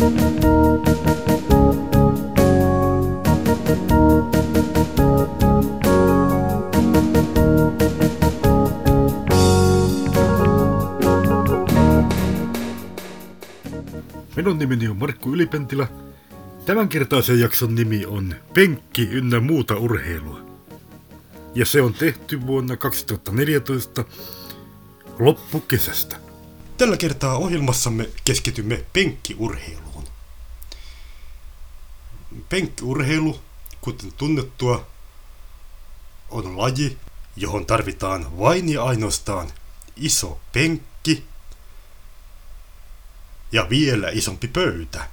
Minun nimeni on Markku Ylipentilä. Tämänkertaisen jakson nimi on Penkki ynnä muuta urheilua. Ja se on tehty vuonna 2014 loppukesästä. Tällä kertaa ohjelmassamme keskitymme penkkiurheiluun. Penkkiurheilu, kuten tunnettua, on laji, johon tarvitaan vain ja ainoastaan iso penkki ja vielä isompi pöytä.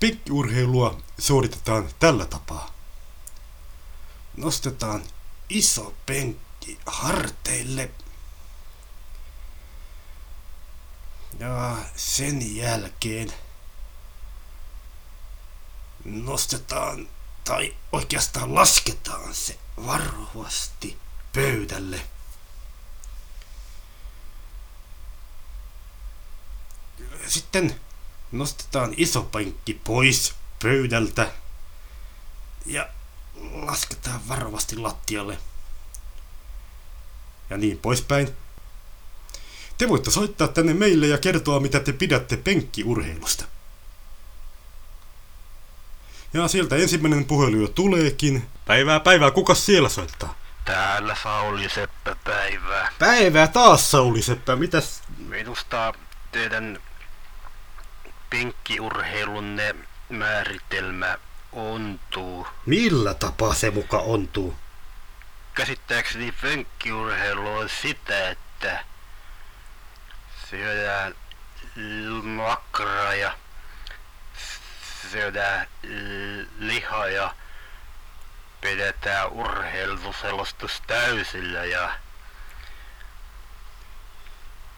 Penkkiurheilua suoritetaan tällä tapaa. Nostetaan iso penkki harteille ja sen jälkeen nostetaan tai oikeastaan lasketaan se varovasti pöydälle. Sitten nostetaan iso penkki pois pöydältä ja lasketaan varovasti lattialle. Ja niin poispäin. Te voitte soittaa tänne meille ja kertoa, mitä te pidätte penkkiurheilusta. Ja sieltä ensimmäinen puhelu jo tuleekin. Päivää, päivää, kuka siellä soittaa? Täällä Sauli Seppä päivää. Päivää taas, Sauli Seppä. Mitäs? Minusta teidän penkkiurheilunne määritelmä ontuu. Millä tapaa se muka ontuu? Käsittääkseni penkkiurheilu on sitä, että syödään makraa ja syödään lihaa ja pidetään urheiluselostus täysillä ja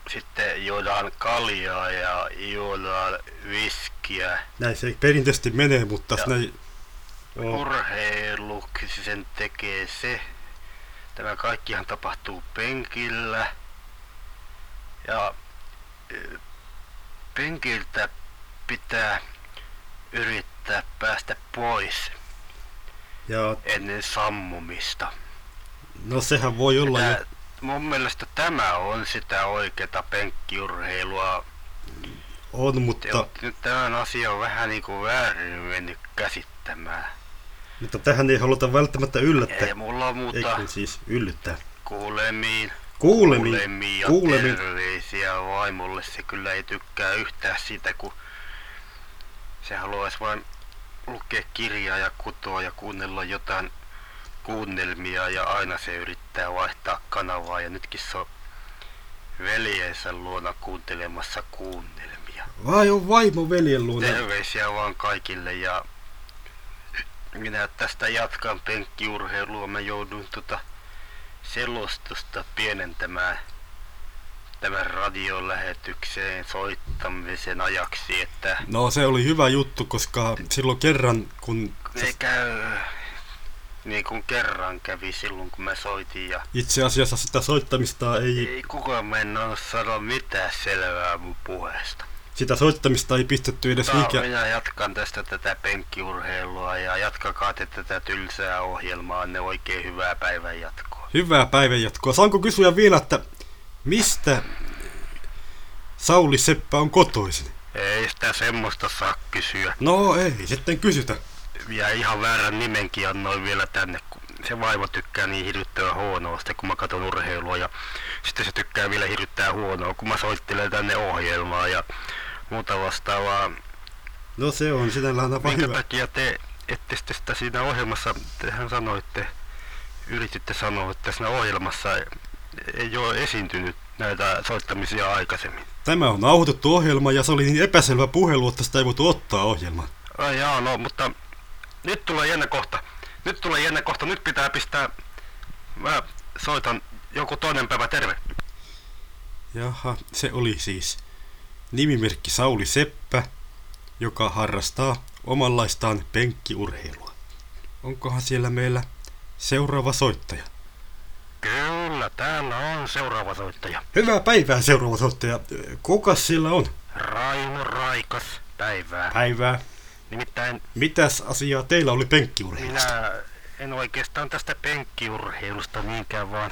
sitten juodaan kaljaa ja juodaan viskiä. Näin se perinteisesti menee, mutta Ja- näin... Urheiluksi sen tekee se. Tämä kaikkihan tapahtuu penkillä. Ja penkiltä pitää yrittää päästä pois Ja ennen sammumista. no sehän voi olla jo... Tää, mun mielestä tämä on sitä oikeata penkkiurheilua. On, mutta, nyt tämän asian vähän niin kuin väärin mennyt käsittämään. mutta tähän ei haluta välttämättä yllättää. Ei mulla on muuta Eikö siis yllyttää? kuulemiin. Kuulemiin. Kuulemiin ja Kuulemiin. terveisiä vaimolle. Se kyllä ei tykkää yhtään siitä, kun se haluaisi vain lukea kirjaa ja kutoa ja kuunnella jotain kuunnelmia ja aina se yrittää vaihtaa kanavaa ja nytkin se on veljensä luona kuuntelemassa kuunnelmia. Vai on vaimo veljen luona? Terveisiä vaan kaikille ja minä tästä jatkan penkkiurheilua. Mä jouduin tota selostusta pienentämään tämän radion lähetykseen soittamisen ajaksi, että No se oli hyvä juttu, koska silloin kerran, kun ne käy niin kuin kerran kävi silloin kun mä soitin ja itse asiassa sitä soittamista ei, ei kukaan mennä sano mitään selvää mun puheesta. sitä soittamista ei pistetty edes Mutta mikä... minä jatkan tästä tätä penkkiurheilua ja jatkakaa te tätä tylsää ohjelmaa, ne oikein hyvää päivän jatkoa. Hyvää päivänjatkoa. Saanko kysyä vielä, että mistä Sauli Seppä on kotoisin? Ei sitä semmoista saa kysyä. No ei, sitten kysytä. Ja ihan väärän nimenkin annoin vielä tänne, kun se vaimo tykkää niin hirvittävän huonoa sitten, kun mä katson urheilua. Ja sitten se tykkää vielä hirvittää huonoa, kun mä soittelen tänne ohjelmaa ja muuta vastaavaa. No se on sinällään tapa Minkä hyvä. takia te ette sitä siinä ohjelmassa, tehän sanoitte, yrititte sanoa, että siinä ohjelmassa ei ole esiintynyt näitä soittamisia aikaisemmin. Tämä on nauhoitettu ohjelma ja se oli niin epäselvä puhelu, että sitä ei voitu ottaa ohjelmaan. Ai jaa, no, mutta nyt tulee jännä kohta. Nyt tulee jännä kohta. Nyt pitää pistää... Mä soitan joku toinen päivä terve. Jaha, se oli siis nimimerkki Sauli Seppä, joka harrastaa omanlaistaan penkkiurheilua. Onkohan siellä meillä seuraava soittaja? Kyllä, täällä on seuraava soittaja. Hyvää päivää seuraava soittaja. Kuka siellä on? Raimo Raikas, päivää. Päivää. Nimittäin Mitäs asiaa teillä oli penkkiurheilusta? minä en oikeastaan tästä penkkiurheilusta niinkään, vaan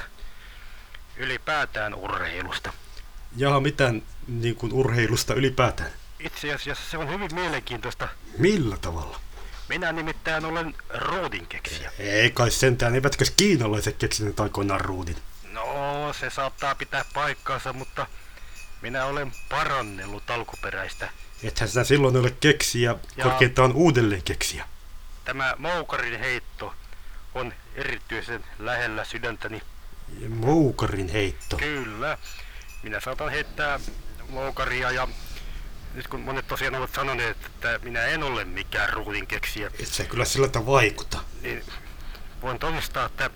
ylipäätään urheilusta. Ja mitään niin kuin urheilusta ylipäätään? Itse asiassa se on hyvin mielenkiintoista. Millä tavalla? Minä nimittäin olen ruudinkeksijä. Ei kai sentään, eivätkö kiinalaiset keksineet aikoinaan ruudin? No, se saattaa pitää paikkaansa, mutta minä olen parannellut alkuperäistä. Ethän sinä silloin ole keksiä, Ja- korkeintaan uudelleen keksiä. Tämä moukarin heitto on erityisen lähellä sydäntäni. Moukarin heitto. Kyllä, minä saatan heittää moukaria ja nyt kun monet tosiaan ovat sanoneet, että minä en ole mikään ruudinkeksijä, Et se kyllä siltä vaikuta. niin voin todistaa, että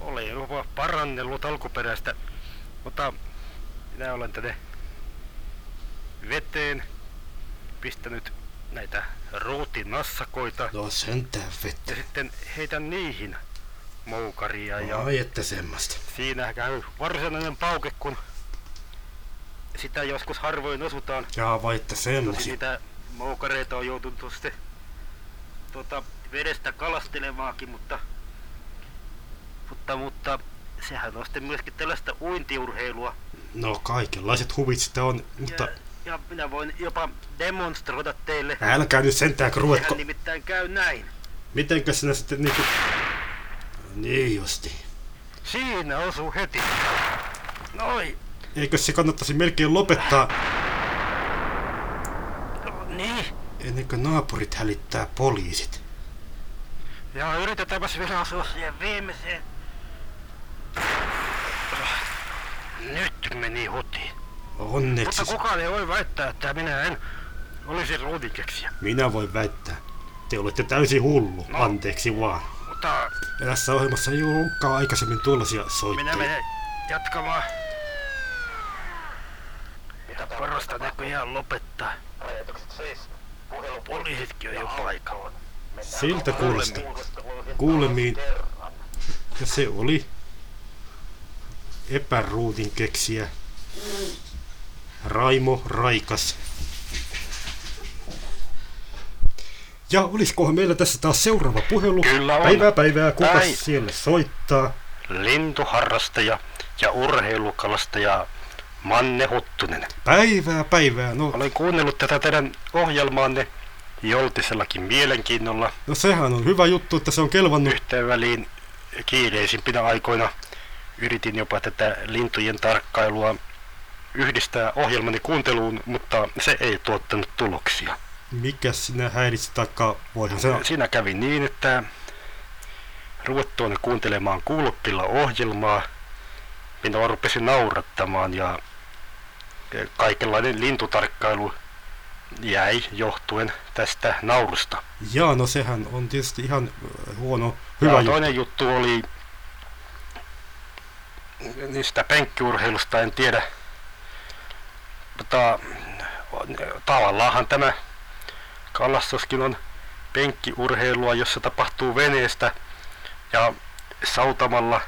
olen jopa parannellut alkuperäistä, mutta minä olen tänne veteen pistänyt näitä ruutinassakoita No sentään vettä. ja sitten heitän niihin moukaria ja Ai että semmoista. siinä käy varsinainen pauke, kun sitä joskus harvoin osutaan. Jaa vai että Tosi semmosia. niitä moukareita on joutunut sitten tuota, vedestä kalastelemaankin, mutta, mutta, mutta sehän on sitten myöskin tällaista uintiurheilua. No kaikenlaiset huvit sitä on, mutta Ja, ja minä voin jopa demonstroida teille. älkää nyt sentään ruvetko. Sehän nimittäin käy näin. Mitenkä sinä sitten niinku... Niin justi. Siinä osuu heti. Noin. Eikö se kannattaisi melkein lopettaa No, niin. ennen kuin naapurit hälittää poliisit? Ja yritetäänpäs vielä asua siihen viimeiseen. Nyt meni hutiin. Onneksi. Mutta kukaan ei voi väittää, että minä en olisi ruudinkeksijä. Minä voin väittää. Te olette täysin hullu, No. anteeksi vaan. Mutta Ja tässä ohjelmassa ei ollutkaan aikaisemmin tuollaisia minä soittoja. menen jatkamaan. Parasta näköjään lopettaa. Poliisitkin on jo paikalla. Siltä kuulostaa. Kuulemiin. Ja se oli epäruudin keksiä. Raimo Raikas. Ja olisikohan meillä tässä taas seuraava puhelu? Kyllä on. Päivää päivää, kuka siellä soittaa? Lintuharrastaja ja urheilukalastaja Manne Huttunen. Päivää päivää, no, Olen kuunnellut tätä teidän ohjelmaanne joltisellakin mielenkiinnolla. no sehän on hyvä juttu, että se on kelvannut. Yhteen väliin kiireisimpinä aikoina yritin jopa tätä lintujen tarkkailua yhdistää ohjelmani kuunteluun, mutta se ei tuottanut tuloksia. Mikä sinä häiritsi takaa? Voihan se... Siinä kävi niin, että ruvettuani kuuntelemaan kuulokkeilla ohjelmaa, minua rupesi naurattamaan ja kaikenlainen lintutarkkailu jäi johtuen tästä naurusta. Jaa, no sehän on tietysti ihan äh, huono, hyvä ja juttu. toinen juttu oli niistä penkkiurheilusta, en tiedä. Mutta tavallaanhan tämä kalastuskin on penkkiurheilua, jossa tapahtuu veneestä ja sautamalla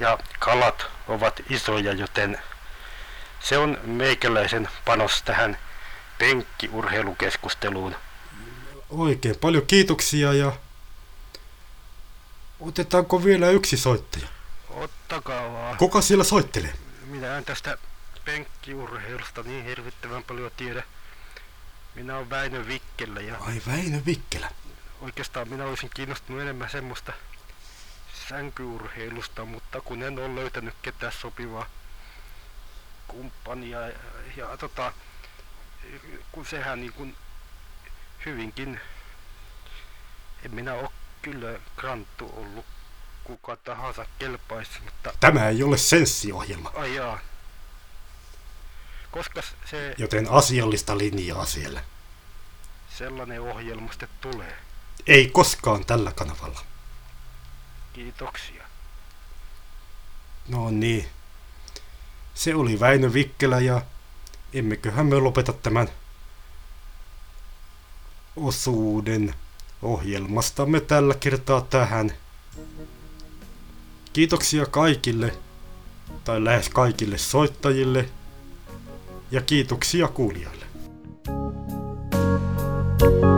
ja kalat ovat isoja, joten se on meikäläisen panos tähän penkkiurheilukeskusteluun. Oikein paljon kiitoksia ja otetaanko vielä yksi soittaja? Ottakaa vaan. Kuka siellä soittelee? Minä en tästä penkkiurheilusta niin hirvittävän paljon tiedä. Minä olen Väinö Vikkelä ja Ai Väinö Vikkelä. oikeastaan minä olisin kiinnostunut enemmän semmoista sänkyurheilusta, mutta kun en ole löytänyt ketään sopivaa kumppania ja, ja tota, kun sehän niin kuin hyvinkin, en minä ole kyllä granttu ollut kuka tahansa kelpaisi, mutta Tämä ei ole senssiohjelma, ai jaa. Koska se joten asiallista linjaa siellä. sellainen ohjelma sitten tulee. Ei koskaan tällä kanavalla. Kiitoksia. No niin. Se oli Väinö Vikkelä ja emmeköhän me lopeta tämän osuuden ohjelmastamme tällä kertaa tähän. Kiitoksia kaikille, tai lähes kaikille soittajille, ja kiitoksia kuulijoille. Thank